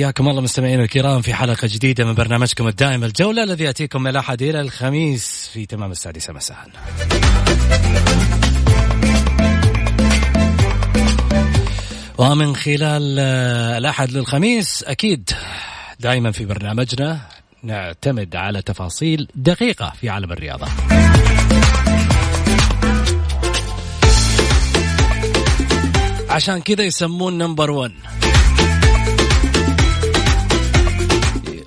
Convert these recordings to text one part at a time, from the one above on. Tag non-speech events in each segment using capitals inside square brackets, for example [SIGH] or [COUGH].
حياكم الله مستمعينا الكرام في حلقة جديدة من برنامجكم الدائم الجولة الذي يأتيكم من الأحد إلى الخميس في تمام السادسة مساء. ومن خلال آه، الأحد للخميس أكيد دائما في برنامجنا نعتمد على تفاصيل دقيقة في عالم الرياضة. عشان كذا يسمون نمبر 1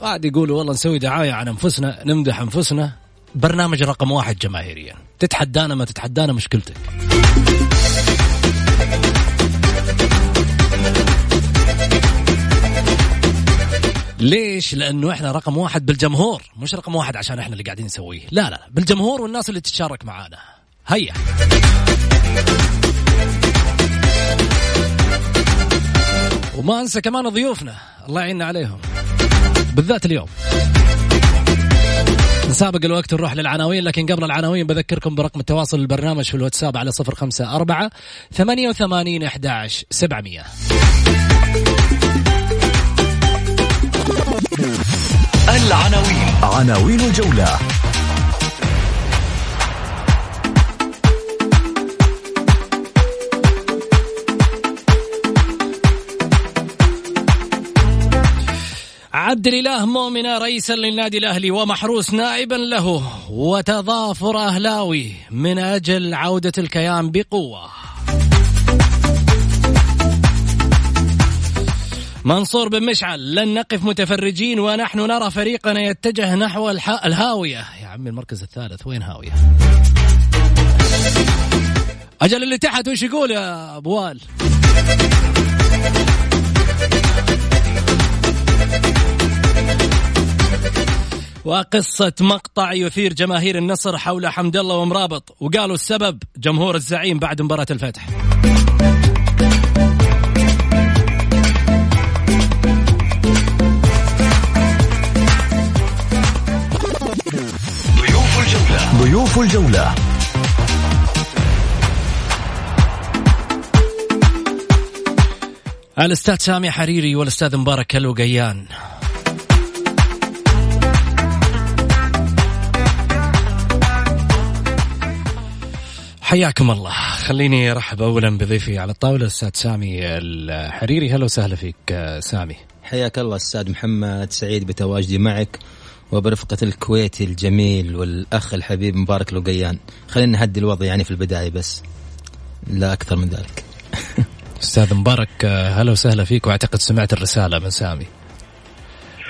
قاعد يقولوا والله نسوي دعاية عن أنفسنا نمدح أنفسنا برنامج رقم واحد جماهيريا تتحدانا ما تتحدانا مشكلتك ليش؟ لأنه إحنا رقم واحد بالجمهور، مش رقم واحد عشان إحنا اللي قاعدين نسويه، لا لا بالجمهور والناس اللي تتشارك معانا. هيا. وما أنسى كمان ضيوفنا، الله يعيننا عليهم. بالذات اليوم. نسابق الوقت نروح للعناوين لكن قبل العناوين بذكركم برقم التواصل البرنامج في الواتساب على صفر خمسة أربعة ثمانية وثمانين أحداش سبعمية. العناوين. عناوين الجولة. عبد الإله مؤمنه رئيسا للنادي الأهلي ومحروس نائبا له وتضافر أهلاوي من أجل عودة الكيان بقوة. منصور بن مشعل لن نقف متفرجين ونحن نرى فريقنا يتجه نحو الهاوية يا عمي المركز الثالث وين هاوية؟ أجل اللي تحت وش يقول يا أبوال؟ وقصة مقطع يثير جماهير النصر حول حمد الله ومرابط. وقالوا السبب جمهور الزعيم بعد مباراة الفتح. ضيوف الجولة. ضيوف الجولة. الأستاذ سامي حريري والأستاذ مبارك الوقيان. حياكم الله. خليني أرحب اولا بضيفي على الطاولة الأستاذ سامي الحريري. هلا وسهلا فيك سامي. حياك الله أستاذ محمد سعيد بتواجدي معك وبرفقة الكويتي الجميل والأخ الحبيب مبارك لقيان خلينا نهدي الوضع يعني في البداية بس لا أكثر من ذلك. [LAUGHS] أستاذ مبارك هلا وسهلا فيك وأعتقد سمعت الرسالة من سامي.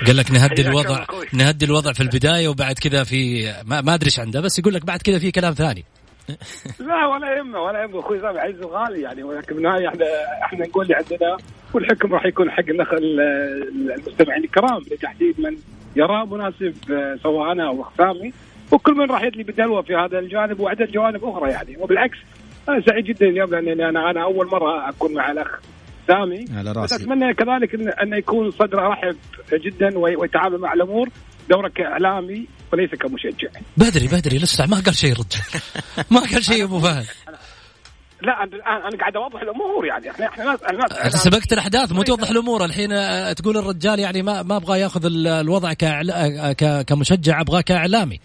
قال لك نهدي الوضع نهدي الوضع في البداية وبعد كذا في ما, ما أدري إيش عنده بس يقول لك بعد كذا في كلام ثاني. [LAUGHS] لا ولا يهمه ولا يهمه. أخوي سامي عز وغالي يعني ولكن بالنهايه إحنا إحنا نقول اللي عندنا والحكم راح يكون حق المستمعين الكرام لتحديد من يرى مناسب سواء أنا أو سامي وكل من راح يدلي بدلوه في هذا الجانب وعدد جوانب أخرى يعني. وبالعكس أنا سعيد جدا اليوم لاني أنا أنا أول مرة أكون مع الأخ سامي. على رأسي. أتمنى كذلك ان انه يكون صدره رحب جدا ويتعامل مع الأمور دورك كاعلامي وليس كمشجع. بدري بدري لسه ما قال شيء الرجال ما قال شيء أبو فهد. لا أنا أنا قاعد أوضح الأمور يعني. إحنا إحنا ناس ناس سبقت الأحداث مو توضح الأمور. الحين تقول الرجال يعني ما ما أبغى ياخذ الوضع كمشجع أبغاه كإعلامي.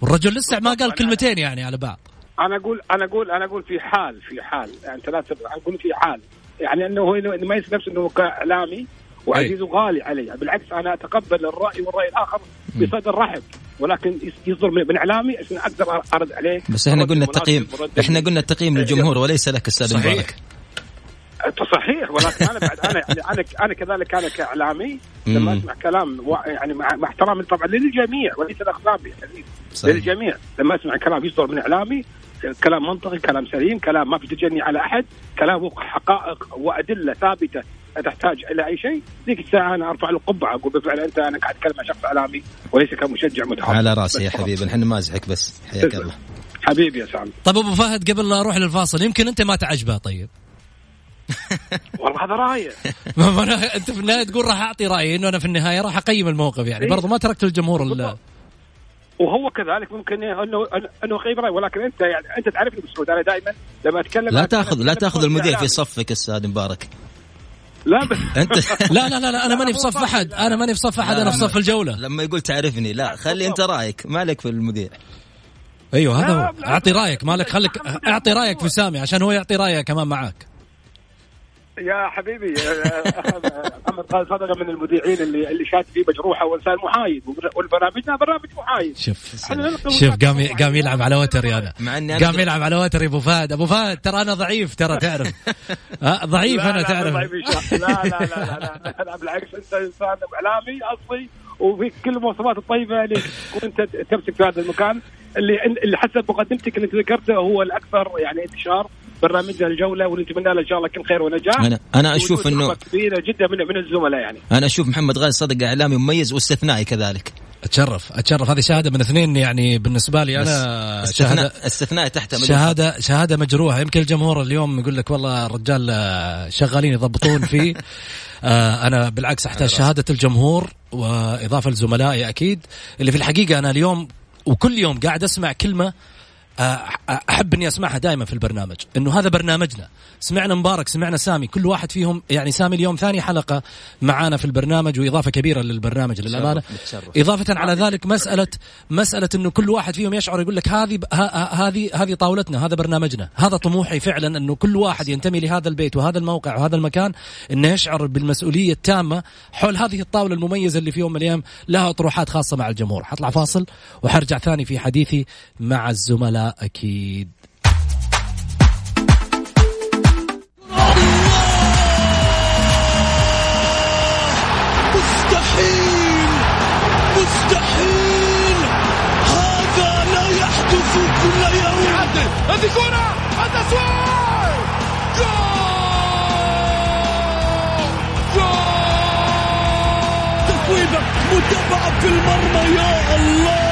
والرجل لسه ما قال كلمتين يعني على بعض. أنا أقول أنا أقول أنا أقول في حال في حال. يعني ثلاث أقول في حال. يعني إنه هو يميز نفسه إنه كإعلامي. وعزيز وغالي علي. بالعكس أنا أتقبل الرأي والرأي الآخر بصدر رحب. ولكن يصدر من إعلامي عشان أقدر أرد عليه. بس إحنا قلنا التقييم إحنا قلنا التقييم للجمهور وليس لك أستاذ مبارك. صحيح. ولكن أنا بعد أنا يعني أنا أنا كذلك أنا كإعلامي لما أسمع كلام يعني مع, احترامي طبعا للجميع وليس الاخلاقي حبيبي للجميع. لما أسمع كلام يصدر من إعلامي كلام منطقي كلام سليم كلام ما في تجني على أحد كلام حقائق وأدلة ثابتة تحتاج إلى أي شيء ذيك الساعة أنا أرفع له القبعه أقول بالفعل أنت أنا قاعد أتكلم مع شخص إعلامي وليس كمشجع متحرك على رأسي يا حبيبي إحنا مازحك بس. حياك الله. حبيبي يا سامي. طيب أبو فهد قبل لا أروح للفاصل يمكن أنت ما تعجبه طيب؟ [LAUGHS] والله هذا رايه [LAUGHS] أنت في النهاية تقول راح أعطي رأيي إنه أنا في النهاية راح أقيم الموقف يعني. برضو ما تركت الجمهور وهو كذلك ممكن انه انه خيب رأي ولكن أنت يعني أنت تعرفني بسعود أنا دائما لما أتكلم لا تاخذ لا تأخذ المذيع في صفك أستاذ مبارك. لا [LAUGHS] بس انت [LAUGHS] لا لا لا, لا أنا ماني في صف أحد. أنا ماني في صف احد أنا في صف الجولة. لما يقول تعرفني لا خلي أنت رأيك. مالك في المذيع أيوه هذا هو. أعطي رأيك مالك خليك أعطي رأيك في سامي عشان هو يعطي رأيه كمان معاك. يا حبيبي محمد خالد صدقه من المذيعين اللي اللي شات فيه مجروحة وانسان محايد والبرامجنا برنامج محايد. شوف شوف قام قام يلعب على وتري أنا قام يلعب على وتري أبو فهد. أبو فهد ترى أنا ضعيف ترى تعرف. [LAUGHS] ضعيف أنا تعرف. لا لا لا لا لا, لا بالعكس أنت انسان اعلامي اصلي وفي كل المواصفات الطيبة اللي كنت تمسك في هذا المكان. اللي اللي حسب مقدمتك اللي ذكرته هو الأكثر يعني انتشار برنامجنا الجولة ونتمنى له إن شاء الله كل خير ونجاح. أنا أنا أشوف انه كبيرة جدا من من الزملاء يعني. أنا أشوف محمد غازي صدق إعلامي مميز واستثنائي كذلك. أتشرف. أتشرف. هذه شهادة من اثنين يعني بالنسبة لي أنا. شهاده استثناء تحت شهاده شهادة مجروحة. يمكن الجمهور اليوم يقول لك والله الرجال شغالين يضبطون فيه. [LAUGHS] آه أنا بالعكس أحتاج شهادة الجمهور وإضافة لزملائي أكيد. اللي في الحقيقة أنا اليوم وكل يوم قاعد أسمع كلمة أحب إني أسمعها دائما في البرنامج إنه هذا برنامجنا. سمعنا مبارك سمعنا سامي كل واحد فيهم يعني سامي اليوم ثاني حلقة معانا في البرنامج وإضافة كبيرة للبرنامج للأمانة. إضافة على ذلك مسألة مسألة إنه كل واحد فيهم يشعر يقول لك هذه هذه هذه طاولتنا هذا برنامجنا. هذا طموحي فعلا إنه كل واحد ينتمي لهذا البيت وهذا الموقع وهذا المكان إنه يشعر بالمسؤولية التامة حول هذه الطاولة المميزة اللي في يوم من الأيام لها اطروحات خاصة مع الجمهور. حطلع فاصل وحرجع ثاني في حديثي مع الزملاء. أكيد. مستحيل! مستحيل! هذا لا يحدث كل يوم! هذه كرة! التسويق جول! جول! تسويبة متابعة في المرمى يا الله!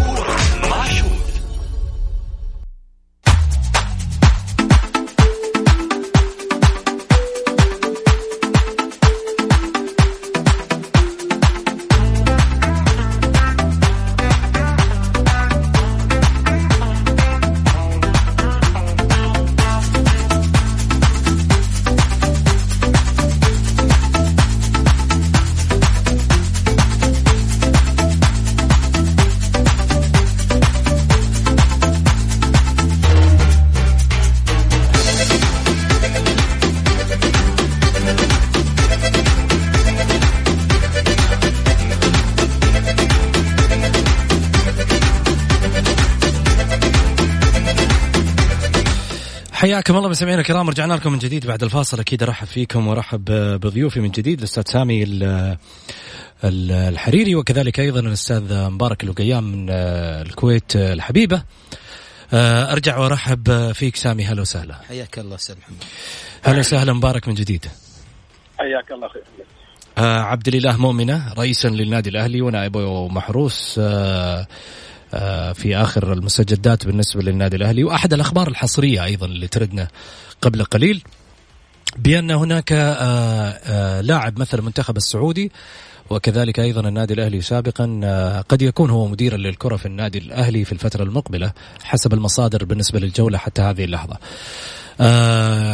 حياكم الله مستمعينا الكرام رجعنا لكم من جديد بعد الفاصل. أكيد أرحب فيكم وأرحب بضيوفي من جديد الأستاذ سامي الحريري وكذلك أيضا الأستاذ مبارك الوقيام من الكويت الحبيبة. أرجع وأرحب فيك سامي هلا وسهلا. حياك الله أستاذ محمد. هلا وسهلا مبارك من جديد. حياك الله خير. عبد الإله مؤمنة رئيسا للنادي الأهلي ونائبه محروس آه، في آخر المستجدات بالنسبة للنادي الأهلي وأحد الأخبار الحصرية أيضا اللي تردنا قبل قليل بأن هناك آه، آه، لاعب مثل المنتخب السعودي وكذلك أيضا النادي الأهلي سابقا قد يكون هو مديرا للكرة في النادي الأهلي في الفترة المقبلة حسب المصادر بالنسبة للجولة حتى هذه اللحظة.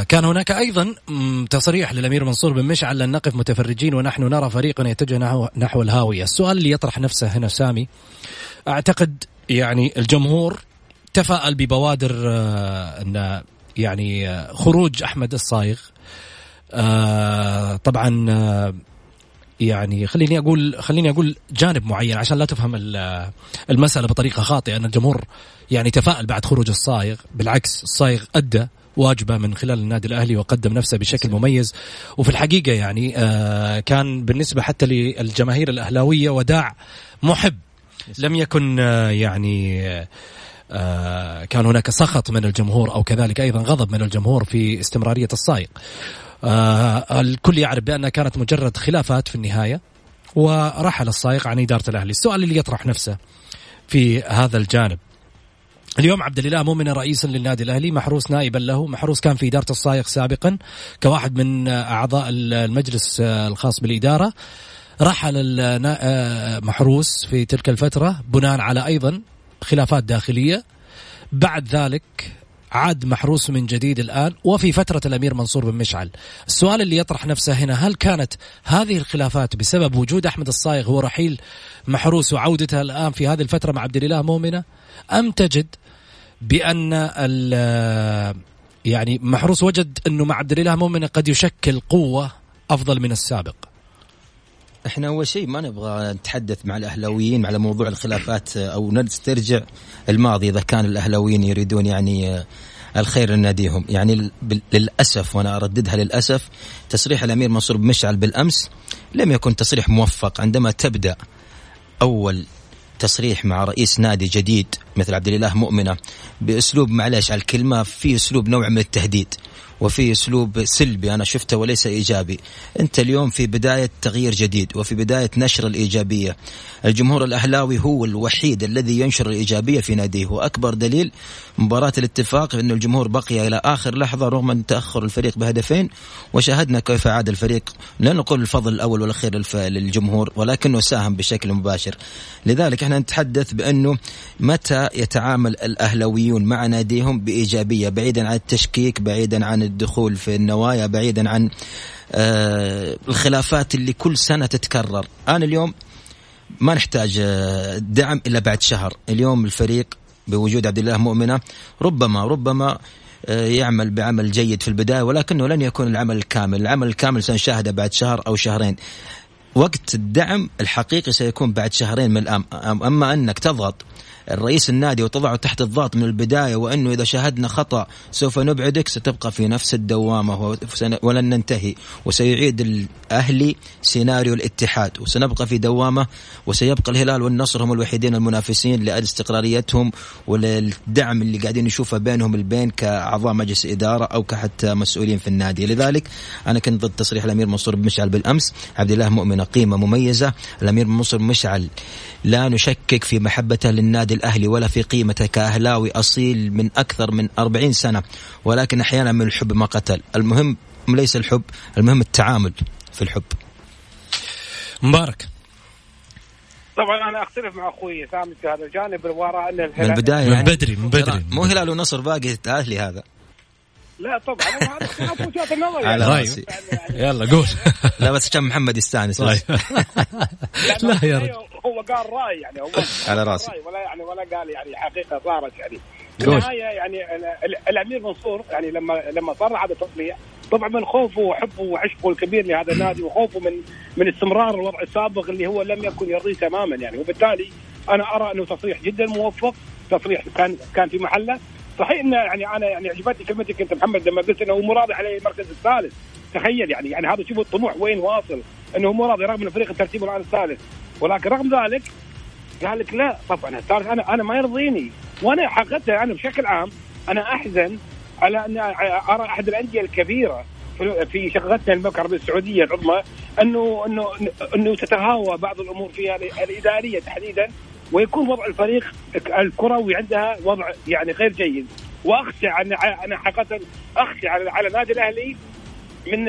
كان هناك أيضا تصريح للأمير منصور بن مشعل لن نقف متفرجين ونحن نرى فريقنا يتجه نحو, نحو الهاوية، السؤال اللي يطرح نفسه هنا سامي أعتقد يعني الجمهور تفاءل ببوادر آه، إن يعني آه، خروج أحمد الصايغ. طبعا يعني خليني أقول خليني أقول جانب معين عشان لا تفهم المسألة بطريقة خاطئة إن الجمهور يعني تفائل بعد خروج الصايغ. بالعكس الصايغ أدى واجبة من خلال النادي الأهلي وقدم نفسه بشكل مميز. وفي الحقيقة يعني آه كان بالنسبة حتى للجماهير الأهلاوية وداع محب. لم يكن آه يعني آه كان هناك سخط من الجمهور أو كذلك أيضا غضب من الجمهور في استمرارية الصايغ آه الكل يعرف بانها كانت مجرد خلافات في النهاية ورحل الصايغ عن إدارة الأهلي. السؤال اللي يطرح نفسه في هذا الجانب اليوم عبد الإله مؤمن رئيسا للنادي الأهلي محروس نائبا له محروس كان في إدارة الصايغ سابقا كواحد من أعضاء المجلس الخاص بالإدارة. رحل محروس في تلك الفترة بناء على أيضا خلافات داخلية. بعد ذلك عاد محروس من جديد الآن وفي فترة الأمير منصور بن مشعل. السؤال اللي يطرح نفسه هنا هل كانت هذه الخلافات بسبب وجود أحمد الصايغ هو رحيل محروس وعودته الآن في هذه الفترة مع عبد الإله مؤمنة؟ أم تجد بأن يعني محروس وجد أنه مع عبد الإله مؤمنة قد يشكل قوة أفضل من السابق؟ إحنا أول شيء ما نبغى نتحدث مع الأهلاويين على موضوع الخلافات أو نسترجع الماضي إذا كان الأهلاويين يريدون يعني الخير لناديهم. يعني للأسف وأنا أرددها للأسف تصريح الأمير منصور مشعل بالأمس لم يكن تصريح موفق. عندما تبدأ أول تصريح مع رئيس نادي جديد مثل عبد الإله مؤمنة بأسلوب معلش على الكلمة في أسلوب نوع من التهديد. وفي اسلوب سلبي أنا شفته وليس ايجابي. انت اليوم في بداية تغيير جديد وفي بداية نشر الإيجابية. الجمهور الأهلاوي هو الوحيد الذي ينشر الإيجابية في ناديه. وأكبر دليل مباراة الاتفاق انه الجمهور بقي إلى آخر لحظة رغم تأخر الفريق بهدفين. وشاهدنا كيف عاد الفريق. لا نقول الفضل الأول والأخير للجمهور ولكنه ساهم بشكل مباشر. لذلك إحنا نتحدث بأنه متى يتعامل الأهلاويون مع ناديهم بإيجابية بعيدا عن التشكيك بعيدا عن الدخول في النوايا بعيدا عن آه، الخلافات اللي كل سنة تتكرر. أنا اليوم ما نحتاج آه، دعم إلا بعد شهر. اليوم الفريق بوجود عبد الله مؤمنة ربما ربما آه، يعمل بعمل جيد في البداية ولكنه لن يكون العمل الكامل، العمل الكامل سنشاهده بعد شهر أو شهرين. وقت الدعم الحقيقي سيكون بعد شهرين من الآن، أما أنك تضغط الرئيس النادي وتضعه تحت الضغط من البداية وأنه إذا شاهدنا خطأ سوف نبعدك ستبقى في نفس الدوامة ولن ننتهي. وسيعيد الأهلي سيناريو الاتحاد. وسنبقى في دوامة وسيبقى الهلال والنصر هم الوحيدين المنافسين لاستقراريتهم وللدعم اللي قاعدين نشوفه بينهم البين كأعضاء مجلس إدارة أو كحتى مسؤولين في النادي. لذلك أنا كنت ضد تصريح الأمير منصور بن مشعل بالأمس. عبد الله مؤمنة قيمة مميزة. الأمير منصور مشعل لا نشكك في محبته للنادي الأهلي ولا في قيمته كأهلاوي أصيل من أكثر من أربعين سنة ولكن أحيانا من الحب ما قتل. المهم ليس الحب المهم التعامل في الحب. مبارك. طبعا أنا أختلف مع أخوي سامي في هذا الجانب وراء أن الهلال من البداية يعني من بدري من بدري. مو هلال ونصر باقي أهلي هذا. لا طبعا هذا اختلاف وجهات النظر على يعني رأسي. يلا قول. [LAUGHS] لا بس كان محمد يستانس [LAUGHS] لا يا رجل. هو قال راي يعني هو على رأسي. ولا يعني ولا قال يعني حقيقة صارت يعني. في النهاية يعني الأمير منصور يعني لما لما صرح هذا التصريح طبعا من خوفه وحبه وعشقه الكبير لهذا النادي وخوفه من من استمرار الوضع السابق اللي هو لم يكن يرضيه تماما يعني. وبالتالي أنا أرى أنه تصريح جدا موفق تصريح كان كان في محله. صحيح انه يعني أنا يعني عجبتني كلمتك أنت محمد لما قلت إنه هو راضي على المركز الثالث. تخيل يعني يعني هذا شوفوا الطموح وين واصل. إنه مو راضي رغم ان الفريق الترتيب الآن الثالث. ولكن رغم ذلك قال لك لا طبعا الثالث أنا أنا ما يرضيني. وأنا حقيقه أنا بشكل عام أنا أحزن على أن أرى أحد الأندية الكبيرة في شقتنا المملكه العربيه السعوديه العظمى انه انه أنه تتهاوى بعض الأمور فيها الإدارية تحديدا ويكون وضع الفريق الكروي عندها وضع يعني غير جيد. وأخشى أنا أنا حقيقه أخشى على النادي الأهلي من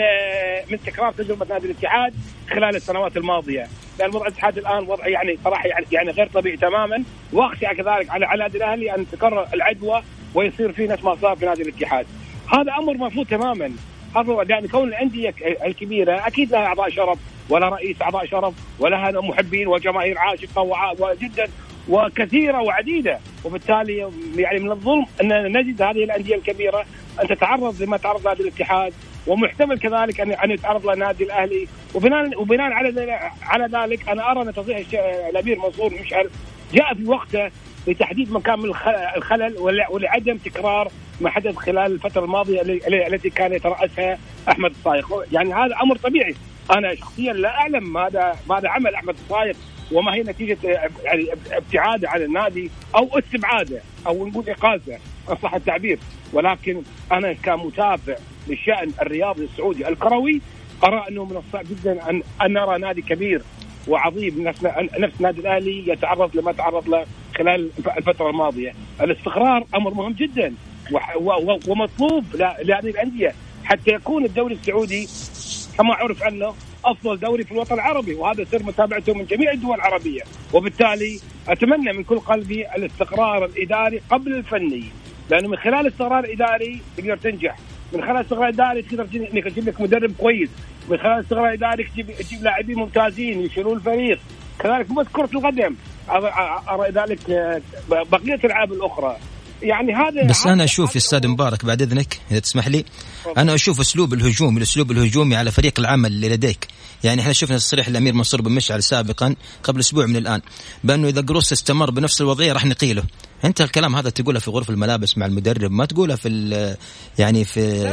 من تكرار تجربة نادي الاتحاد خلال السنوات الماضية. لأن وضع الاتحاد الآن وضع يعني صراحة يعني يعني غير طبيعي تماما. وأخشى كذلك على على النادي الأهلي أن تكرر العدوى ويصير في نفس ما صار في نادي الاتحاد. هذا أمر مرفوض تماما. هذا يعني كون الأندية الكبيرة أكيد لها أعضاء شرف ولا رئيس أعضاء شرف ولها محبين وجماهير عاشقة وجدا وكثيرة وعديدة. وبالتالي يعني من الظلم أن نجد هذه الأندية الكبيرة أن تتعرض لما تعرض نادي الاتحاد ومحتمل كذلك ان أن يتعرض له نادي الأهلي. وبناء وبناء على على ذلك أنا أرى أن تصريح الأمير منصور مشعل جاء في وقته لتحديد مكان الخلل ولعدم تكرار ما حدث خلال الفترة الماضية التي كان يترأسها أحمد الصايغ يعني هذا أمر طبيعي. أنا شخصيا لا أعلم ماذا ماذا عمل أحمد الصايغ وما هي نتيجة يعني ابتعاده عن النادي أو استبعاده أو نقول اقالته ان صح التعبير. ولكن أنا كمتابع للشأن الرياضي السعودي الكروي أرى أنه من الصعب جدا ان أن نرى نادي كبير وعظيم. نفس نفس نادي الأهلي يتعرض لما تعرض له خلال الفترة الماضية، الاستقرار أمر مهم جدا ومطلوب لهذه الأندية حتى يكون الدوري السعودي كما عرف عنه أفضل دوري في الوطن العربي وهذا سر متابعته من جميع الدول العربية. وبالتالي أتمنى من كل قلبي الاستقرار الإداري قبل الفني لأنه من خلال الاستقرار الاداري تقدر تنجح. من خلال الاستقرار الاداري تقدر إنك تجيب لك مدرب كويس. من خلال الاستقرار الاداري تجيب تجيب لاعبين ممتازين يشيلون الفريق. كذلك بس كرة القدم. أرى ذلك آه، بقية الألعاب الأخرى. يعني هذا بس أنا أشوف أستاذ مبارك بعد إذنك إذا تسمح لي. أنا أشوف أسلوب الهجوم الأسلوب الهجومي على فريق العمل اللي لديك. يعني إحنا شفنا تصريح الأمير منصور بن مشعل سابقا قبل أسبوع من الآن بأنه إذا قروس استمر بنفس الوضعية راح نقيله. انت الكلام هذا تقوله في غرف الملابس مع المدرب ما تقوله في يعني في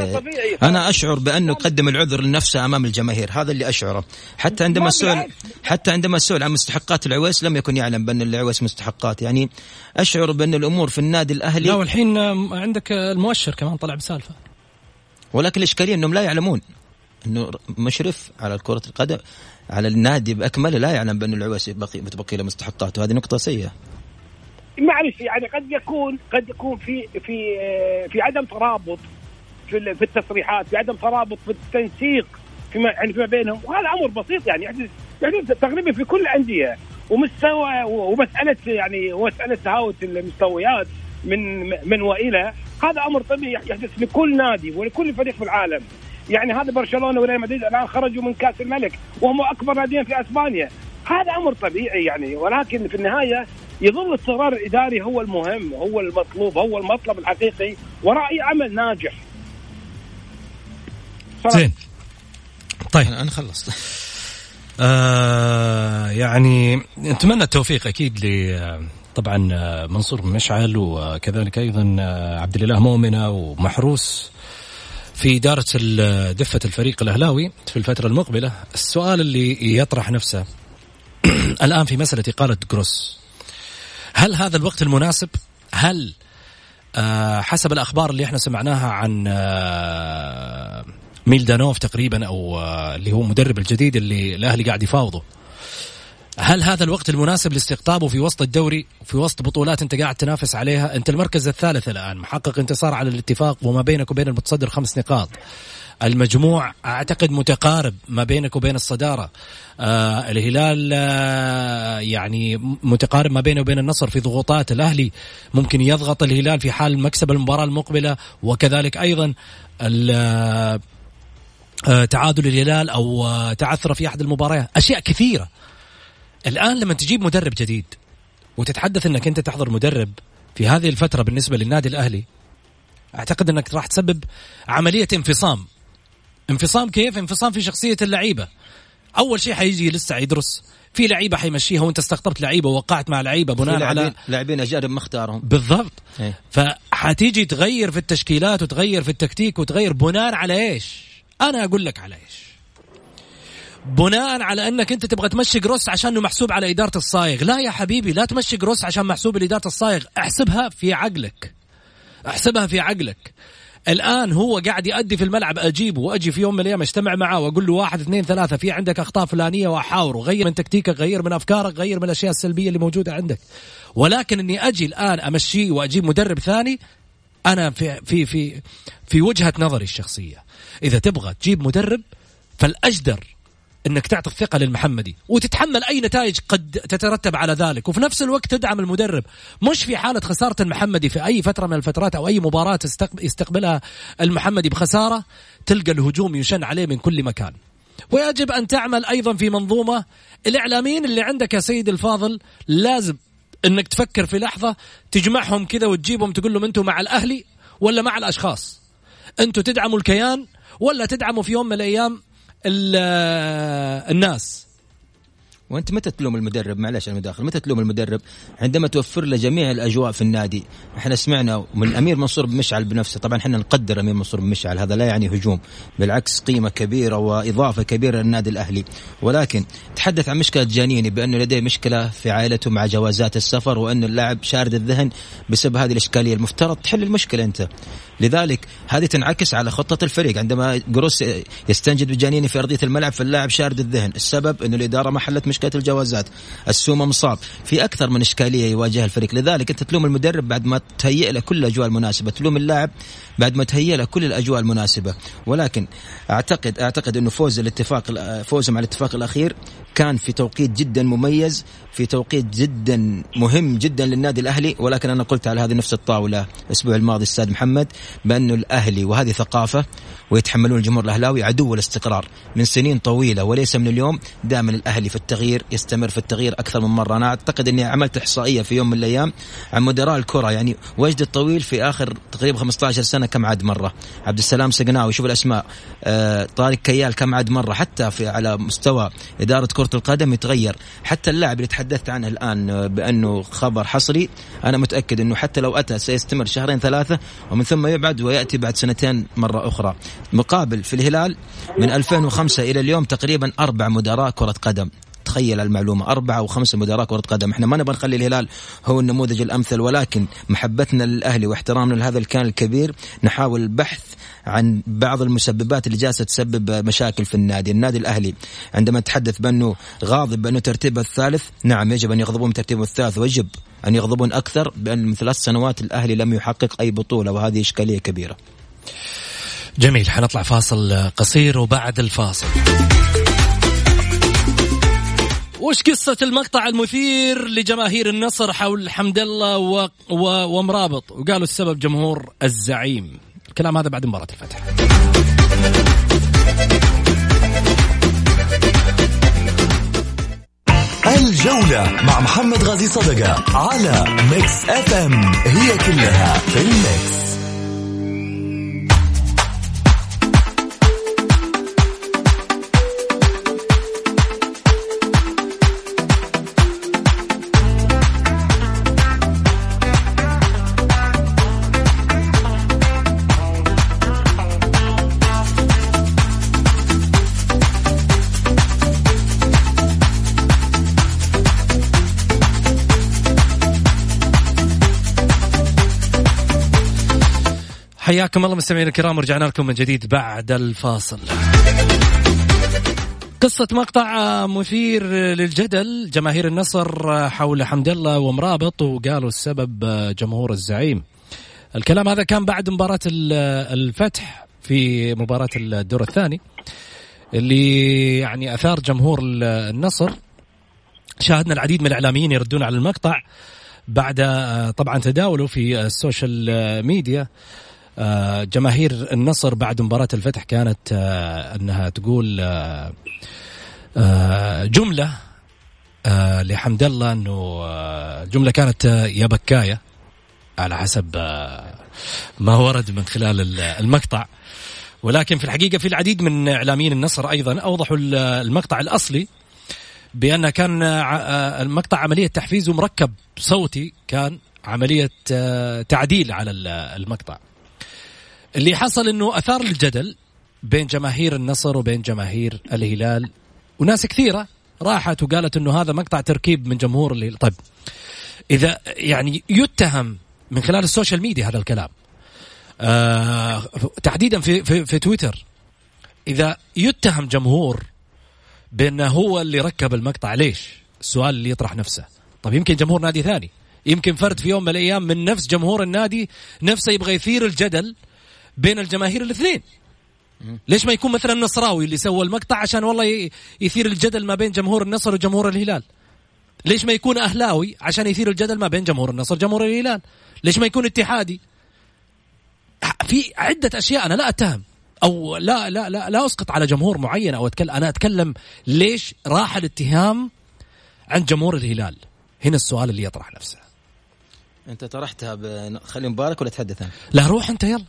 أنا أشعر بأنه قدم العذر لنفسه أمام الجماهير هذا اللي أشعره. حتى عندما سئل حتى عندما سئل عن مستحقات العويس لم يكن يعلم بأن العويس مستحقات. يعني أشعر بأن الأمور في النادي الاهلي لا والحين عندك المؤشر كمان طلع بسالفة. ولكن الإشكالية أنهم لا يعلمون. أنه مشرف على كرة القدم على النادي بأكمله لا يعلم بأن العويس بتبقي له مستحقات وهذه نقطة سيئة. معلش يعني قد يكون قد يكون في في في عدم ترابط في في التصريحات في عدم ترابط في التنسيق فيما يعني فيما بينهم. وهذا أمر بسيط يعني يعني, يعني تقريبا في كل الأندية. ومستوى ومسألة يعني ومساله تهاوت المستويات من من وإلى هذا أمر طبيعي يحدث لكل نادي ولكل فريق في العالم. يعني هذا برشلونة وريال مدريد الآن خرجوا من كأس الملك وهم أكبر ناديين في أسبانيا. هذا أمر طبيعي يعني ولكن في النهاية يظل الاستقرار الإداري هو المهم هو المطلوب هو المطلب الحقيقي وراء اي عمل ناجح. زين. طيب. أنا خلصت. آه يعني نتمنى التوفيق أكيد ل طبعا منصور بن مشعل وكذلك أيضا عبد الإله مؤمنة ومحروس في إدارة دفة الفريق الأهلاوي في الفترة المقبلة. السؤال اللي يطرح نفسه الآن في مسألة إقالة جروس. هل هذا الوقت المناسب؟ هل آه حسب الأخبار اللي إحنا سمعناها عن آه ميلدانوف تقريبا أو آه اللي هو مدرب الجديد اللي الأهلي قاعد يفاوضه. هل هذا الوقت المناسب لاستقطابه في وسط الدوري في وسط بطولات أنت قاعد تنافس عليها؟ أنت المركز الثالث الآن محقق انتصار على الاتفاق وما بينك وبين المتصدر خمس نقاط. المجموع أعتقد متقارب ما بينك وبين الصدارة. آه الهلال آه يعني متقارب ما بينه وبين النصر في ضغوطات. الأهلي ممكن يضغط الهلال في حال مكسب المباراة المقبلة وكذلك أيضا آه تعادل الهلال أو آه، تعثر في أحد المباريات. أشياء كثيرة. الآن لما تجيب مدرب جديد وتتحدث إنك أنت تحضر مدرب في هذه الفترة بالنسبة للنادي الأهلي أعتقد إنك راح تسبب عملية انفصام. انفصام كيف؟ انفصام في شخصية اللعيبة. أول شيء حيجي لسه يدرس في لعيبة حيمشيها وأنت استقطبت لعيبة ووقعت مع لعيبة بناء على لاعبين أجانب مختارهم. بالضبط. إيه؟ فحتيجي تغير في التشكيلات وتغير في التكتيك وتغير بناء على إيش؟ أنا أقول لك على إيش. بناء على أنك أنت تبغى تمشي جروس عشان إنه محسوب على إدارة الصايغ. لا يا حبيبي لا تمشي جروس عشان محسوب لإدارة الصايغ. احسبها في عقلك. احسبها في عقلك. الآن هو قاعد يأدي في الملعب أجيبه وأجي في يوم من الأيام اجتمع معاه وأقول له واحد اثنين ثلاثة في عندك أخطاء فلانية وأحاوره غير من تكتيكك غير من أفكارك غير من الأشياء السلبية اللي موجودة عندك. ولكن إني أجي الآن أمشيه وأجيب مدرب ثاني أنا في في في في وجهة نظري الشخصية. إذا تبغى تجيب مدرب فالأجدر إنك تعطي الثقة للمحمدي. وتتحمل أي نتائج قد تترتب على ذلك. وفي نفس الوقت تدعم المدرب. مش في حالة خسارة المحمدي في أي فترة من الفترات أو أي مباراة يستقبلها المحمدي بخسارة تلقى الهجوم يشن عليه من كل مكان. ويجب أن تعمل أيضا في منظومة. الإعلاميين اللي عندك يا سيدي الفاضل لازم إنك تفكر في لحظة تجمعهم كذا وتجيبهم تقول لهم أنتم مع الأهلي ولا مع الأشخاص. أنتم تدعموا الكيان ولا تدعموا في يوم من الأيام الناس. وانت متى تلوم المدرب؟ معلش المداخل متى تلوم المدرب؟ عندما توفر له جميع الأجواء في النادي. إحنا سمعنا من أمير منصور بمشعل بنفسه. طبعا إحنا نقدر أمير منصور بمشعل هذا لا يعني هجوم. بالعكس قيمة كبيرة وإضافة كبيرة للنادي الأهلي. ولكن تحدث عن مشكلة جانيني بانه لديه مشكلة في عائلته مع جوازات السفر وأن اللاعب شارد الذهن بسبب هذه الإشكالية المفترض تحل المشكلة أنت. لذلك هذه تنعكس على خطة الفريق. عندما جروس يستنجد بجانيني في أرضية الملعب فاللاعب شارد الذهن. السبب انه الإدارة ما حلت مشكله الجوازات. السومة مصاب. في أكثر من إشكالية يواجهها الفريق. لذلك أنت تلوم المدرب بعد ما تهيئ له كل الأجواء المناسبة. تلوم اللاعب بعد ما تهيئ له كل الأجواء المناسبة. ولكن اعتقد أعتقد إنه فوز الاتفاق فوزهم على الاتفاق الأخير كان في توقيت جدا مميز في توقيت جدا مهم جدا للنادي الأهلي ولكن أنا قلت على هذه نفس الطاولة الأسبوع الماضي أستاذ محمد بانه الأهلي وهذه ثقافة ويتحملون الجمهور الأهلاوي عدو الاستقرار من سنين طويلة وليس من اليوم. دائما الأهلي في التغيير يستمر في التغيير أكثر من مرة. أنا أعتقد أني عملت إحصائية في يوم من الأيام عن مدراء الكرة يعني وجد الطويل في آخر تقريبا 15 سنة كم عاد مرة. عبد السلام سقناوي شوف الأسماء آه طارق كيال كم عاد مرة حتى في على مستوى إدارة كرة القدم يتغير. حتى اللاعب اللي تحدثت عنه الآن آه، بأنه خبر حصري أنا متأكد إنه حتى لو أتى سيستمر شهرين ثلاثة ومن ثم يبعد ويأتي بعد سنتين مرة أخرى. مقابل في الهلال من 2005 إلى اليوم تقريبا أربع مدراء كرة قدم. تخيل المعلومة. أربعة أو خمسة مدراء كرة قدم. إحنا ما نبغى نخلي الهلال هو النموذج الأمثل ولكن محبتنا للأهلي واحترامنا لهذا الكيان الكبير نحاول البحث عن بعض المسببات اللي جالسة تسبب مشاكل في النادي. النادي الأهلي عندما تحدث بأنه غاضب بأنه ترتيبه الثالث نعم يجب أن يغضبون ترتيبه الثالث ويجب أن يغضبون أكثر بأن من ثلاث سنوات الأهلي لم يحقق أي بطولة وهذه إشكالية كبيرة. جميل حنطلع فاصل قصير وبعد الفاصل. وش قصة المقطع المثير لجماهير النصر حول حمد الله و... و... ومرابط؟ وقالوا السبب جمهور الزعيم. الكلام هذا بعد مباراة الفتح. الجولة مع محمد غازي صدقة على ميكس اف ام هي كلها في الميكس حياكم الله مستمعينا الكرام ورجعنا لكم من جديد بعد الفاصل. قصة مقطع مثير للجدل جماهير النصر حول حمد الله ومرابط وقالوا السبب جمهور الزعيم. الكلام هذا كان بعد مباراة الفتح في مباراة الدور الثاني اللي يعني أثار جمهور النصر. شاهدنا العديد من الإعلاميين يردون على المقطع بعد طبعا تداوله في السوشيال ميديا. آه، جماهير النصر بعد مباراة الفتح كانت آه، أنها تقول آه، جملة لحمد الله إنه جملة كانت يا بكاية على حسب ما ورد من خلال المقطع. ولكن في الحقيقة في العديد من إعلاميين النصر أيضا أوضحوا المقطع الأصلي بأن كان المقطع عملية تحفيز ومركب صوتي كان عملية تعديل على المقطع. اللي حصل إنه أثار الجدل بين جماهير النصر وبين جماهير الهلال وناس كثيرة راحت وقالت إنه هذا مقطع تركيب من جمهور الهلال. طيب إذا يعني يتهم من خلال السوشيال ميديا هذا الكلام. آه تحديدا في, في في تويتر. إذا يتهم جمهور بأنه هو اللي ركب المقطع ليش؟ السؤال اللي يطرح نفسه. طيب يمكن جمهور نادي ثاني. يمكن فرد في يوم من الأيام من نفس جمهور النادي نفسه يبغى يثير الجدل بين الجماهير الاثنين. ليش ما يكون مثلا النصراوي اللي سوى المقطع عشان والله يثير الجدل ما بين جمهور النصر وجمهور الهلال؟ ليش ما يكون أهلاوي عشان يثير الجدل ما بين جمهور النصر وجمهور الهلال؟ ليش ما يكون اتحادي؟ في عدة أشياء أنا لا أتهم أو لا لا لا لا أسقط على جمهور معين أو اتكلم أنا أتكلم ليش راح الاتهام عند جمهور الهلال؟ هنا السؤال اللي يطرح نفسه. انت طرحتها ب... خلي مبارك ولا تحدث أنا؟ لا روح أنت يلا.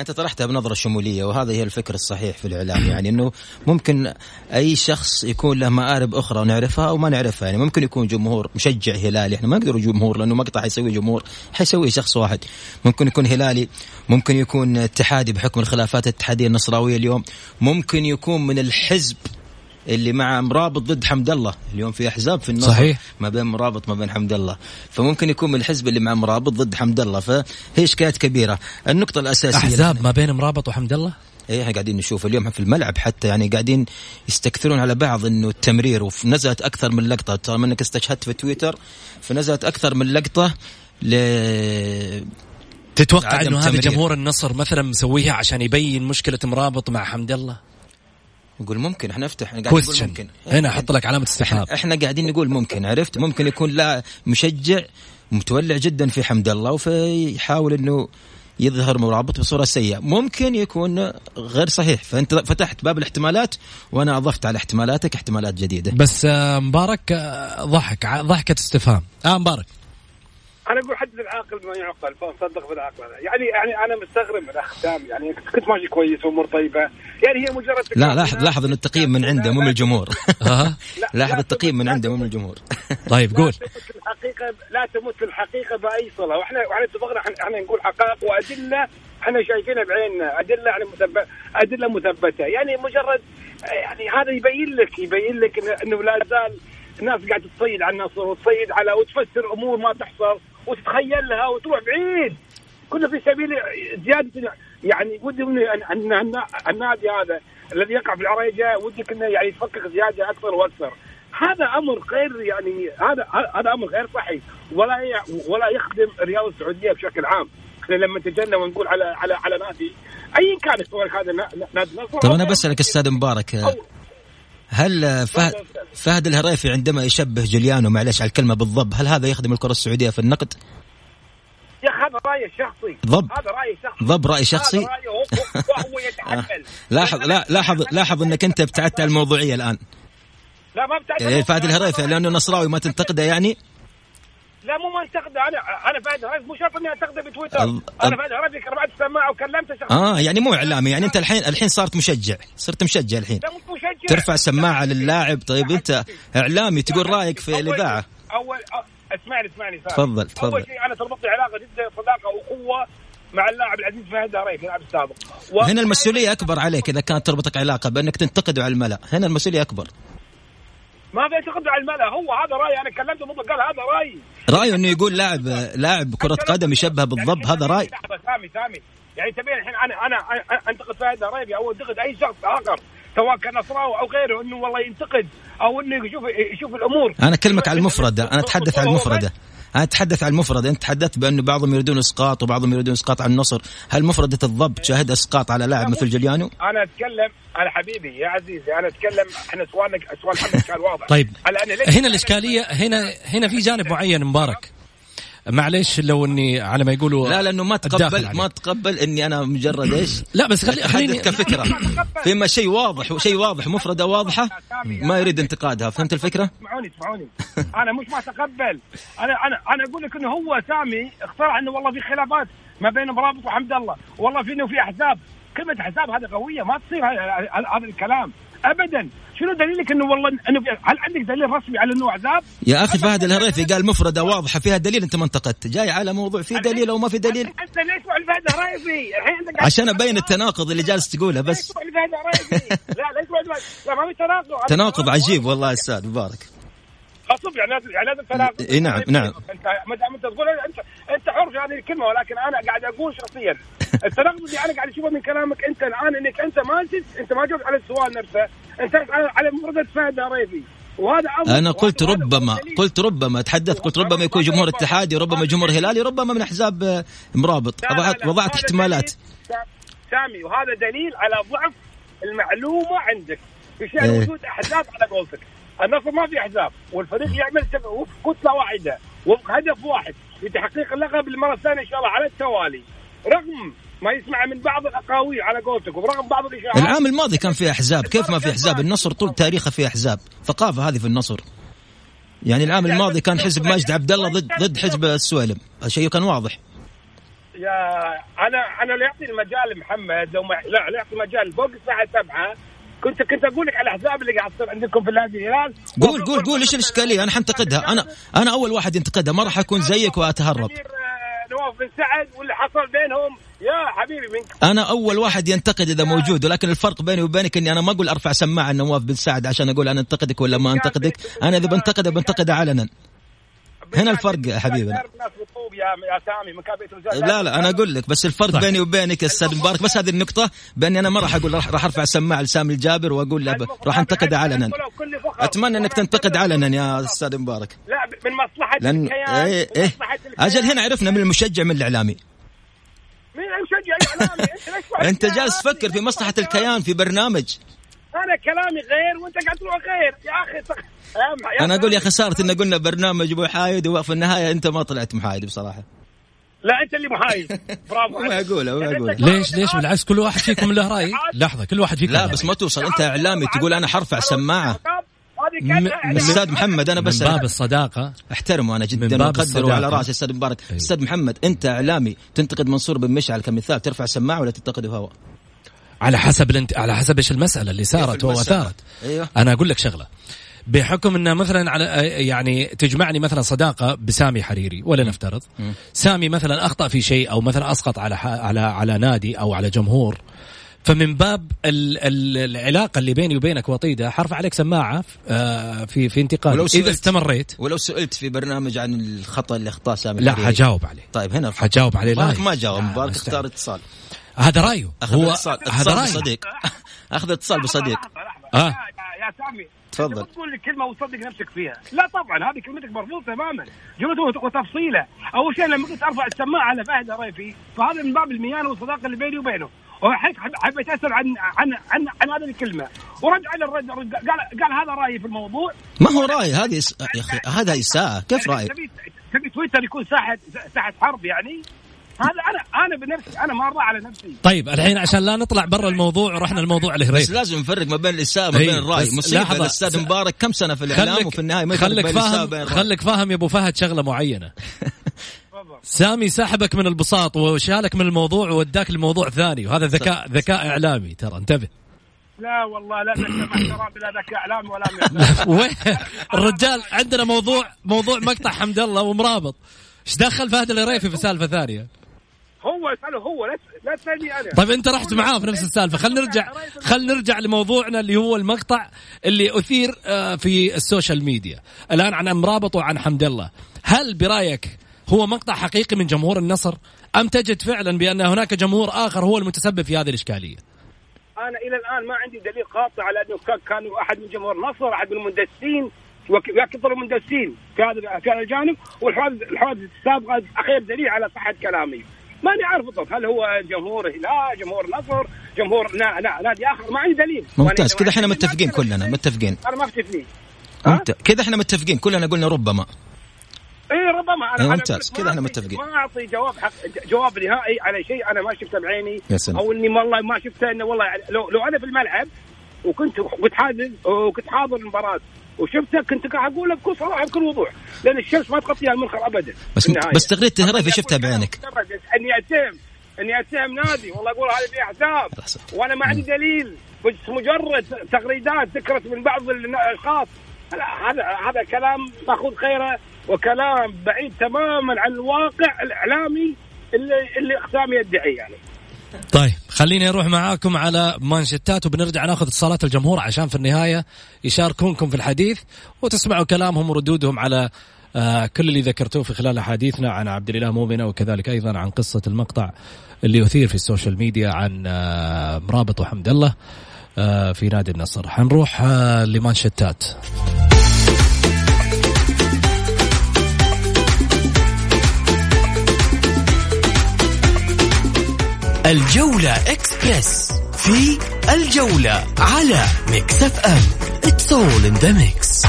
أنت طرحتها بنظرة شمولية وهذا هي الفكر الصحيح في الإعلام يعني إنه ممكن أي شخص يكون له مآرب أخرى نعرفها أو ما نعرفها يعني ممكن يكون جمهور مشجع هلالي إحنا ما نقدر جمهور لأنه مقطع حيسوي جمهور حيسويه شخص واحد. ممكن يكون هلالي ممكن يكون اتحادي بحكم الخلافات الاتحادية النصراوية اليوم ممكن يكون من الحزب اللي مع مرابط ضد حمد الله. اليوم في أحزاب في النصر صحيح. ما بين مرابط ما بين حمد الله. فممكن يكون من الحزب اللي مع مرابط ضد حمد الله. فهي اشكالات كبيرة. النقطة الأساسية أحزاب ما بين مرابط وحمد الله؟ إيه إحنا قاعدين نشوف اليوم في الملعب حتى يعني قاعدين يستكثرون على بعض إنه التمرير. ونزلت أكثر من لقطة. طالما انك استشهدت في تويتر. فنزلت أكثر من لقطة ل تتوقع إنه هذا. جمهور النصر مثلا مسويها عشان يبين مشكلة مرابط مع حمد الله؟ نقول ممكن إحنا نفتح إحنا قاعدين نقول ممكن. هنا أحط لك علامة استفهام إحنا قاعدين نقول ممكن عرفت؟ ممكن يكون لا مشجع متولع جدا في حمد الله وفيحاول إنه يظهر مرابط بصورة سيئة. ممكن يكون غير صحيح. فأنت فتحت باب الاحتمالات وأنا أضفت على احتمالاتك احتمالات جديدة. بس آه، مبارك آه، ضحك ضحكة استفهام. آه مبارك. أنا أقول حدث العاقل بما يعقل فصدق بالعقل هذا يعني يعني أنا مستغرب من الاخ يعني كنت ماشي كويس وأمور طيبة. يعني هي مجرد لا لاحظ لاحظ انه التقييم من عنده مو من الجمهور. ها [LAUGHS] لاحظ التقييم من عنده مو من الجمهور. [LAUGHS] طيب لا قول. تمت الحقيقة لا تمت الحقيقة بأي صلة. وإحنا وإحنا اتفقنا إحنا- نقول حقائق وأدلة. إحنا شايفينها بعيننا. أدلة يعني مثبته أدلة مثبتة. يعني مجرد يعني هذا يبين لك يبين لك إنه لا زال الناس قاعدة تصيد على النصر وتصيد على وتفسر أمور ما تحصل. وتتخيلها وتروح بعيد. كله في سبيل زيادة يعني ودي ان النادي هذا الذي يقع في العريجه ودك انه يعني يفكك زيادة أكثر وأكثر. هذا أمر غير يعني هذا هذا أمر غير صحي ولا ولا يخدم الرياضة السعودية بشكل عام. إحنا لما تجنى ونقول على على على نادي ايا كان سواء هذا نا- نادي. أو أنا. بسألك أستاذ مبارك هل فهد فهد الهريفي عندما يشبه جوليانو معلش على الكلمة بالضب هل هذا يخدم الكره السعوديه في النقد؟ يا أخي هذا رايي الشخصي ضب. هذا رايي الشخصي ضب راي شخصي هذا رايه هو- وهو يتحمل لاحظ لا لاحظ لاحظ انك انت ابتعدت عن الموضوعيه الان لا ما إيه، فهد الهريفي لأنه نصراوي ما تنتقده يعني لا مو ما انتقده أنا أنا فهد هريف مو شرط اني انتقده بتويتر أنا فهد هريف رفعت السماعه وكلمته شخصيا آه يعني مو اعلامي يعني انت الحين الحين صارت مشجع صرت مشجع الحين ترفع سماعة للاعب. طيب أنت إعلامي تقول رأيك في أول- الإذاعة. اول اسمعني اسمعني. تفضل، تفضل. أول شيء أنا تربطني علاقة جدا صداقة واخوه مع اللاعب العزيز فهد هريف اللاعب السابق. و- هنا المسؤولية أكبر عليك إذا كانت تربطك علاقة بأنك تنتقده على الملأ. هنا المسؤولية أكبر. ما في انتقد على الملأ. هو هذا رايي أنا كلمته مطلق قال هذا رايي رأيه إنه يقول لاعب لاعب كرة قدم يشبه بالضب هذا رأي. سامي سامي. يعني تبين الحين أنا أنا أنتقد فهد هريفي أو أنتقد أي شخص آخر. سواء كان نصراوي أو غيره إنه والله ينتقد أو إنه يشوف يشوف الأمور. أنا أكلمك على المفردة. أنا أتحدث عن المفردة. أنا أتحدث عن المفردة. أنت تحدثت بانه بعضهم يريدون إسقاط وبعضهم يريدون إسقاط على النصر. هل مفردة الضب تشاهد إسقاط على لاعب مثل جوليانو أنا أتكلم على حبيبي يا عزيزي أنا أتكلم إحنا سؤالنا سؤال محمد كان واضح. طيب. على هنا الاشكاليه هنا هنا في جانب معين مبارك. معليش لو إني على ما يقولوا لا لأنه ما تقبل. ما تقبل إني أنا مجرد إيش؟ لا بس خلي خليني كفكرة. [COUGHS] فيما شيء واضح شيء واضح مفردة واضحة ما يريد انتقادها. فهمت الفكرة؟ اسمعوني اسمعوني. أنا مش ما اتقبل أنا أنا أنا أقول لك إنه هو سامي اخترع إنه والله في خلافات ما بين مرابط وحمد الله. والله في إنه في أحزاب. كلمه احزاب هذه قوية ما تصير هذا الكلام. ابدا. شنو دليلك إنه والله إنه هل عندك دليل رسمي على إنه احزاب؟ يا أخي فهد الهريفي قال مفردة واضحة فيها دليل أنت ما انتقدت جاي على موضوع في دليل أو ما في دليل؟ انت ليش تروح لفهد هريفي؟ الحين أنت قاعد- عشان أبين التناقض اللي جالس تقوله ليش بس تروح لفهد هريفي؟ لا ليش لفهد- لا ما في تناقض. تناقض عجيب والله أستاذ مبارك. اصب يعني لازم يعني لازم تناقض إي نعم، نعم. انت ما دام أنت تقول انت أنت حر في هذه الكلمة ولكن أنا قاعد أقول شخصيا. [LAUGHS] التناقض اللي أنا قاعد أشوفه من كلامك أنت الآن إنك أنت ما جبت أنت ما جاوبت على السؤال نفسه. أنت على على مفردة فهد هريفي وهذا أمر أنا قلت ربما. قلت ربما تحدثت قلت ربما يكون جمهور اتحادي ربما جمهور هلالي ربما من أحزاب آه، مرابط. وضعت وضعت احتمالات. سامي وهذا دليل على ضعف المعلومة عندك. في شان إيه. وجود أحزاب على قولتك. النصر ما في أحزاب والفريق يعمل تب- وفق كتلة واحدة وفق هدف واحد لتحقيق اللقب للمره الثانية إن شاء الله على التوالي. رغم ما يسمع من بعض الأقاويل على قولتك ورغم بعض الإشاعات. العام الماضي كان في أحزاب. كيف ما في أحزاب؟ النصر طول تاريخه في أحزاب. ثقافة هذه في النصر. يعني العام الماضي كان حزب ماجد عبد الله ضد ضد حزب السويلم. الشيء كان واضح. يا أنا أنا لا يعطي المجال محمد لو ما لا لا يعطي مجال فوق الساعة 7 كنت كنت أقول لك على الأحزاب اللي قاعد تصير عندكم في النادي الهلال. قول قول قول إيش الإشكالية؟ أنا حنتقدها. أنا أنا أول واحد ينتقدها. ما راح أكون زيك وأتهرب. آه، نواف بن سعد واللي حصل بينهم. يا حبيبي من أنا أول واحد ينتقد إذا موجود ولكن الفرق بيني وبينك إني أنا ما أقول أرفع سماعة نواف بن سعد عشان أقول أنا أنتقدك ولا ما أنتقدك. أنا إذا بنتقد بنتقد علنا. هنا الفرق يا حبيبنا يا سامي من لا لا أنا أقول لك بس الفرق صح. بيني وبينك أستاذ مبارك بس هذه النقطة بأني أنا ما راح أقول راح أرفع سماعة لسامي الجابر وأقول له راح انتقد علنا. أتمنى أنك تنتقد علنا يا أستاذ مبارك. لا من مصلحه لأن الكيان إيه. إيه أجل هنا عرفنا من المشجع من الإعلامي. مين المشجع؟ الإعلامي. أنت جالس تفكر في مصلحة الكيان في برنامج. أنا كلامي غير وأنت قاعد تروح غير. يا أخي أنا أقول يا خساره إن قلنا برنامج محايد وفي النهاية أنت ما طلعت محايد بصراحة. لا أنت اللي محايد. [LAUGHS] برافو ما اقولها ما اقولها ليش ليش بالعكس كل واحد فيكم له رأي؟ لحظة كل واحد فيكم. لا بس ما توصل. أنت إعلامي تقول أنا حرفع سماعة. أستاذ محمد أنا بس من باب الصداقة. احترمه أنا جدا واقدره على راسي أستاذ مبارك. أيوه. أستاذ محمد أنت إعلامي تنتقد منصور بن مشعل كمثال ترفع سماعة ولا تنتقده هو على حسب الانت... على حسب إيش المسألة اللي صارت واثارت أيوه. أنا أقول لك شغلة. بحكم انه مثلا على يعني تجمعني مثلا صداقة بسامي حريري ولا نفترض. سامي مثلا أخطأ في شيء أو مثلا أسقط على على على نادي أو على جمهور. فمن باب ال ال العلاقة اللي بيني وبينك وطيدة حرفع عليك سماعة آه، في في انتقاد إذا استمريت. ولو سئلت في برنامج عن الخطأ اللي اخطاه سامي لا حجاوب عليه. طيب هنا حجاوب عليه. لا ما جاوب مبارك اختار اتصال. هذا رأيه. هو هذا رأيه. صديق [LAUGHS] أخذ اتصال بصديق. آه. يا سامي تفضل. تقول لي كلمة وتصدق نفسك فيها. لا طبعا هذه كلمتك مرفوضه تماما. جملته وتفصيلة. أول شيء لما قلت أرفع السماعة على فهد الريفي فهذا من باب الميانة والصداقة اللي بيني وبينه. حبيت أسأل عن عن عن, عن هذه الكلمة. ورد على الرد قال قال هذا رأيي في الموضوع. ما هو رأي؟ هذه يا أخي هذا إساءة. كيف رأيك؟ تبي تويتر يكون ساحه ساحة حرب يعني؟ هذا أنا أنا بنفسي أنا ما أرضى على نفسي. طيب الحين عشان لا نطلع برا الموضوع ورحنا الموضوع الهريب بس لازم نفرق ما بين الإساءة وما بين الرأي. مصيبه الأستاذ مبارك كم سنة في الإعلام وفي النهاية ما خليك فاهم خليك فاهم يا أبو فهد شغلة معينة. سامي سحبك من البساط وشالك من الموضوع ووداك لموضوع ثاني. وهذا ذكاء ذكاء إعلامي ترى. انتبه. لا والله لا احترام لا ذكاء اعلامي ولا وين؟ الرجال عندنا موضوع موضوع مقطع حمد الله ومرابط. إيش دخل فهد الريفي في سالفة ثانية؟ هو اساله هو لا تسألني أنا. طيب أنت رحت معاه في نفس السالفة. خلينا نرجع خلينا نرجع لموضوعنا اللي هو المقطع اللي أثير آه، في السوشيال ميديا. الآن عن مرابط وعن حمد الله. هل برأيك هو مقطع حقيقي من جمهور النصر؟ أم تجد فعلا بأن هناك جمهور آخر هو المتسبب في هذه الإشكالية؟ أنا إلى الآن ما عندي دليل قاطع على أنه كان أحد من جمهور النصر أحد من المندسين ويكثر المندسين في هذا في هذا الجانب. والحوادث الحوادث السابقة أخير دليل على صحة كلامي. ماني عارف بالضبط. هل هو جمهور هلال جمهور نصر جمهور نا نا نادي آخر؟ ما عندي دليل. ممتاز. كذا إحنا متفقين كلنا متفقين. أنا ما افتي كذا إحنا متفقين. كلنا قلنا ربما. اي ربما. أنا ممتاز. كذا إحنا متفقين. ما أعطي جواب حق جواب نهائي على شيء أنا ما شفته بعيني. أو إني والله ما شفته إنه والله لو لو أنا في الملعب وكنت كنت حاضر وكنت حاضر المباراة وشفتها كنت قاعد اقولها بكل صراحة بكل وضوح لأن الشمس ما تغطيها المنخر ابدا. بس بس تغريده الهريفي شفتها بعينك. أني أتهم أني أتهم نادي والله أقول هذه في حساب وأنا ما عندي دليل بس مجرد تغريدات ذكرت من بعض الاشخاص هذا هذا كلام ماخوذ خيره وكلام بعيد تماما عن الواقع الإعلامي اللي اللي أقسام يدعي يعني. طيب. خليني أروح معاكم على مانشتات وبنرجع ناخذ اتصالات الجمهور عشان في النهاية يشاركونكم في الحديث وتسمعوا كلامهم وردودهم على آه كل اللي ذكرتوه في خلال أحاديثنا عن عبد الإله مؤمنه وكذلك أيضا عن قصة المقطع اللي يثير في السوشيال ميديا عن آه مرابط وحمد الله آه في نادي النصر. حنروح لمانشتات الجولة إكسبرس في الجولة على ميكس اف ام in the mix.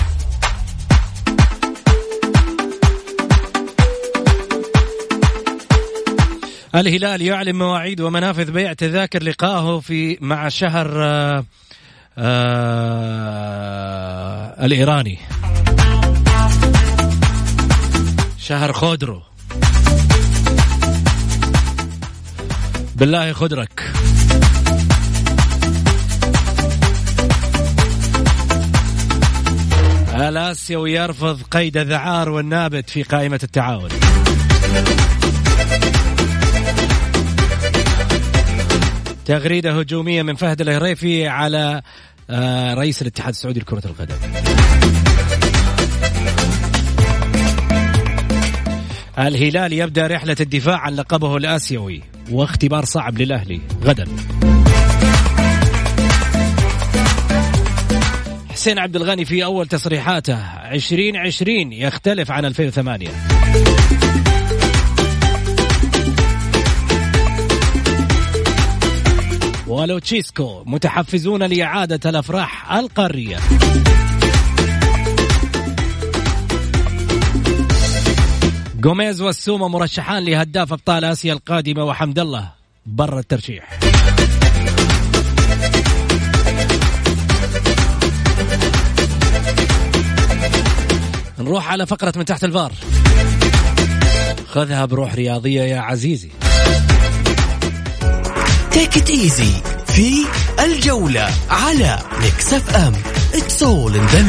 الهلال يعلن مواعيد ومنافذ بيع تذاكر لقائه في مع شهر آآ آه، آآ آه، الإيراني. شهر خودرو. بالله خدرك. الاسيوي يرفض قيد الذعار والنابت في قائمة التعاون. تغريدة هجومية من فهد الهريفي على آه، رئيس الاتحاد السعودي لكرة القدم. الهلال يبدأ رحلة الدفاع عن لقبه الآسيوي. واختبار صعب للأهلي غدا. حسين عبد الغني في أول تصريحاته 2020 يختلف عن 2008 ولوتشيسكو متحفزون لإعادة الأفراح القارية. جوميز والسومة مرشحان لهداف أبطال آسيا القادمة وحمد الله برا الترشيح. نروح على فقرة من تحت الفار. خذها بروح رياضية يا عزيزي. take easy في الجولة على ميكس أف أم. it's all in the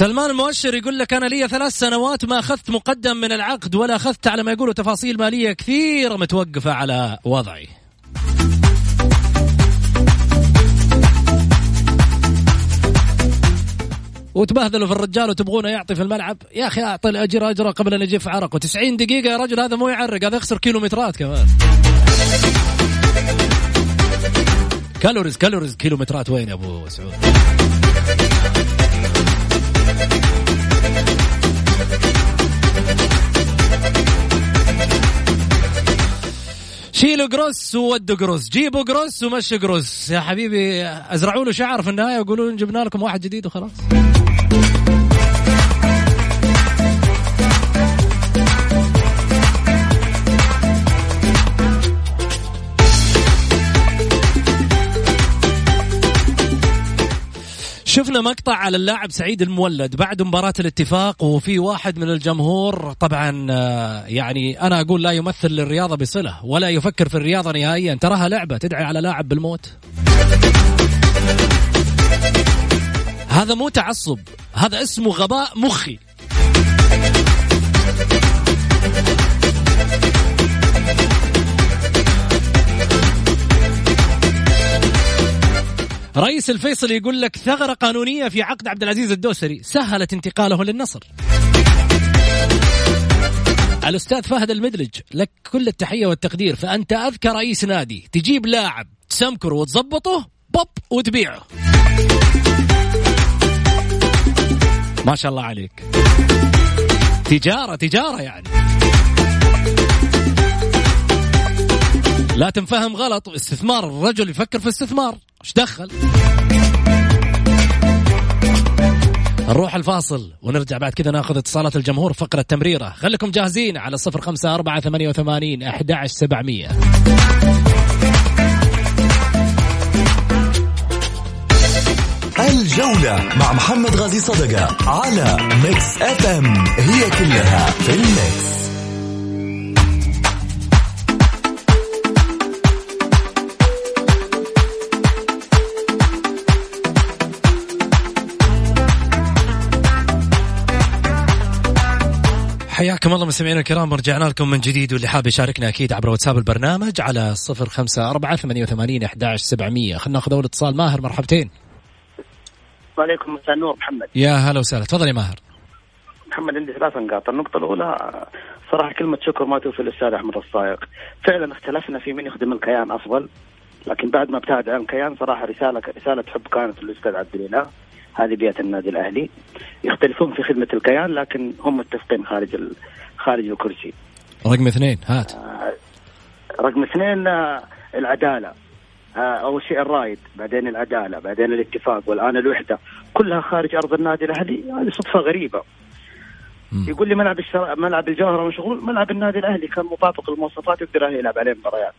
سلمان المؤشر يقول لك أنا لي ثلاث سنوات ما أخذت مقدم من العقد ولا أخذت على ما يقولوا تفاصيل مالية كثيرة متوقفة على وضعي. وتبهذلوا في الرجال وتبغونه يعطي في الملعب. يا أخي أعطي الأجر اجره قبل أن يجف عرقه 90 دقيقة يا رجل هذا مو يعرق هذا يخسر كيلومترات كمان. calories calories كيلومترات وين يا أبو سعود؟ شيلوا قروس وودوا قروس جيبوا قروس ومشوا قروس يا حبيبي أزرعوا له شعر في النهاية وقولوا جبنا لكم واحد جديد وخلاص. شفنا مقطع على اللاعب سعيد المولد بعد مباراة الاتفاق وفي واحد من الجمهور طبعا آه، يعني أنا أقول لا يمثل للرياضة بصلة ولا يفكر في الرياضة نهائيا. تراها لعبة تدعي على لاعب بالموت. هذا مو تعصب هذا اسمه غباء مخي. رئيس الفيصل يقول لك ثغرة قانونية في عقد عبد العزيز الدوسري. سهلت انتقاله للنصر. الأستاذ فهد المدلج لك كل التحية والتقدير. فأنت أذكى رئيس نادي. تجيب لاعب تسمكره وتظبطه بوب وتبيعه. ما شاء الله عليك. تجارة تجارة يعني. لا تنفهم غلط استثمار الرجل يفكر في استثمار. إيش دخل. نروح الفاصل ونرجع بعد كذا ناخذ اتصالات الجمهور فقرة تمريرة. خليكم جاهزين على صفر خمسة أربعة ثمانية وثمانين أحد سبعمية. الجولة مع محمد غازي صدقة على ميكس اف ام هي كلها في الميكس حياكم الله مستمعينا الكرام رجعنا لكم من جديد واللي حاب يشاركنا أكيد عبر واتساب البرنامج على صفر خمسة أربعة ثمانية وثمانين أحداش سبعمية. خلنا ناخذ أول اتصال. ماهر مرحبتين. وعليكم مساء النور محمد. يا هلا وسهلا. تفضل يا ماهر. محمد عندي ثلاث نقاط. النقطة الأولى صراحة كلمة شكر ما توفي للأستاذ أحمد الصايغ فعلا اختلفنا في من يخدم الكيان أفضل لكن بعد ما ابتعد عن الكيان صراحة رسالة رسالة حب كانت للأستاذ عبد الإله هذه بيئة النادي الأهلي. يختلفون في خدمة الكيان لكن هم متفقين خارج ال... خارج الكرسي. رقم اثنين هات. رقم اثنين آه، العدالة. آه، أول شيء الرايد بعدين العدالة بعدين الاتفاق والآن الوحدة. كلها خارج أرض النادي الأهلي. هذه صدفة غريبة. مم. يقول لي ملعب الشر... ملعب الجوهرة مشغول ملعب النادي الأهلي كان مطابق للمواصفات يقدر الاهلي يلعب عليه مباريات.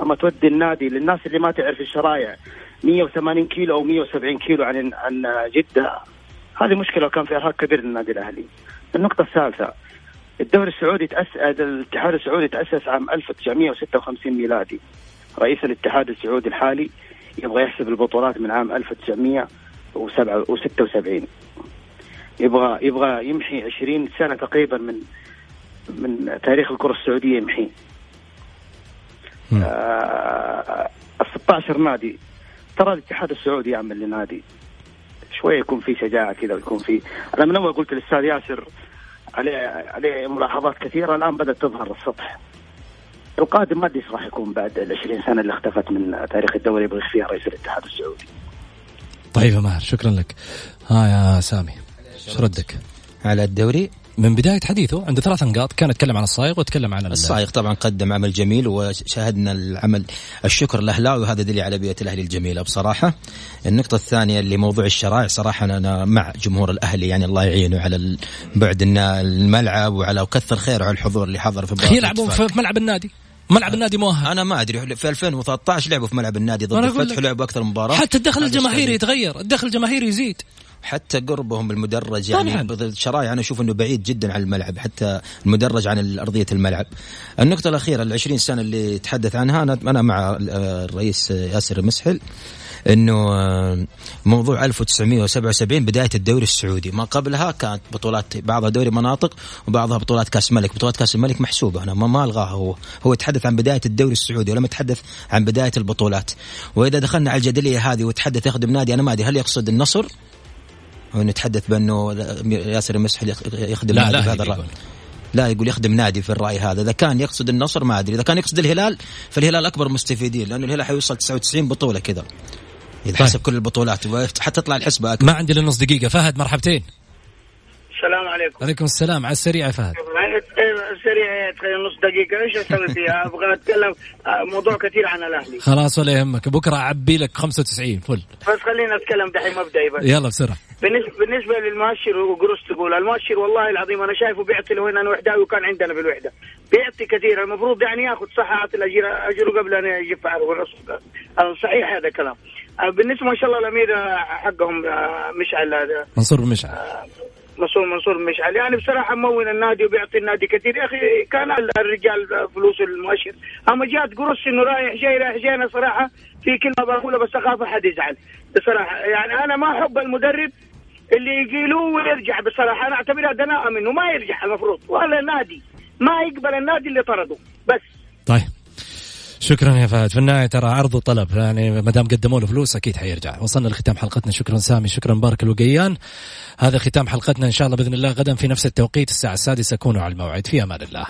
أما تودي النادي للناس اللي ما تعرف الشرايع 180 كيلو أو 170 كيلو عن عن جدة هذه مشكلة وكان في إرهاق كبير للنادي الأهلي. النقطة الثالثة الدوري السعودي تأسس الاتحاد السعودي تأسس عام 1956 ميلادي. رئيس الاتحاد السعودي الحالي يبغى يحسب البطولات من عام 1976 يبغى يبغى يمحي 20 سنة تقريبا من من تاريخ الكرة السعودية يمحيه آه 16 نادي ترى الاتحاد السعودي يعمل لنادي شوية يكون في شجاعة كذا ويكون في أنا من أول قلت للأستاذ ياسر عليه عليه ملاحظات كثيرة الآن بدأت تظهر السطح القادم ما أدري راح يكون بعد ال 20 سنة اللي اختفت من تاريخ الدوري يبغى فيها رئيس الاتحاد السعودي. طيب يا ماهر شكرا لك. ها يا سامي إيش ردك؟ على الدوري من بداية حديثه عنده ثلاث نقاط كان يتكلم عن الصايغ وتكلم عن الصايغ طبعا قدم عمل جميل وشاهدنا العمل الشكر الاهلاوي وهذا دليل على بيئة الأهلي الجميلة بصراحة. النقطة الثانية اللي موضوع الشرائع صراحة أنا مع جمهور الأهلي يعني الله يعينه على بعد الملعب وعلى وكثر خيره على الحضور اللي حضر في يلعبون في ملعب النادي. ملعب النادي مؤهل. أنا ما أدري في 2013 لعبوا في ملعب النادي ضد الفتح ولعبوا أكثر مباراة. حتى الدخل الجماهيري يتغير الدخل الجماهيري يزيد. حتى قربهم بالمدرج يعني الشرايع أنا أشوف إنه بعيد جدا عن الملعب حتى المدرج عن أرضية الملعب. النقطة الأخيرة ال 20 سنة اللي تحدث عنها أنا أنا مع الرئيس ياسر المسحل إنه موضوع 1977 بداية الدوري السعودي. ما قبلها كانت بطولات بعضها دوري مناطق وبعضها بطولات كأس ملك. بطولات كأس الملك محسوبة أنا ما, ما ألغاها هو. هو يتحدث عن بداية الدوري السعودي ولم يتحدث عن بداية البطولات. وإذا دخلنا على الجدلية هذه وتحدث يخدم نادي أنا ما أدري هل يقصد النصر ونتحدث بأنه ياسر المسحل يخدم لا نادي لا بهذا الرأي. لا يقول يخدم نادي في الرأي هذا. إذا كان يقصد النصر ما أدري. إذا كان يقصد الهلال فالهلال أكبر مستفيدين لأنه الهلال حيوصل 99 بطولة كذا. إذا طيب. حسب كل البطولات حتى تطلع الحسبة أكبر. ما عندي الا نص دقيقة. فهد مرحبتين. السلام عليكم. عليكم السلام. على السريع يا فهد. سريع نص دقيقة إيش أسوي فيها؟ [LAUGHS] أبغى أتكلم آه، موضوع كثير عن الأهلي. خلاص ولا يهمك. بكرة أعبي لك 95 فل. بس خلينا أتكلم دحين مبدئي بس. يلا بسرعة. بالنسبة بالنسبة للمؤشر وقروس تقول. المؤشر والله العظيم أنا شايفه بيعطي له هنا أنا وحداوي وكان عندنا في الوحدة بيعطي كثير. المفروض يعني ياخذ صحة الاجر أجره قبل أن يجف صحيح هذا الكلام. آه، بالنسبة ما شاء الله الأمير آه، حقهم مشعل منصور مشعل. مسؤول منصور مشعل. يعني بصراحة مول النادي وبيعطي النادي كثير. يا أخي كان الرجال فلوس المؤشر. أما جات قرص إنه رايح جاي رايح جاي أنا صراحة في كلمة بقولها بس أخاف أحد يزعل. بصراحة يعني أنا ما أحب المدرب اللي يقيلوه ويرجع. بصراحة أنا اعتبرها دناءة منه ما يرجع المفروض. ولا نادي ما يقبل النادي اللي طرده. بس. طيب. شكرا يا فهد. في النهاية ترى عرض وطلب. يعني ما دام قدموا له فلوس أكيد حيرجع. وصلنا لختام حلقتنا. شكرا سامي. شكرا مبارك الوقيان. هذا ختام حلقتنا إن شاء الله بإذن الله. غدا في نفس التوقيت. الساعة السادسة. كونوا على الموعد. في أمان الله.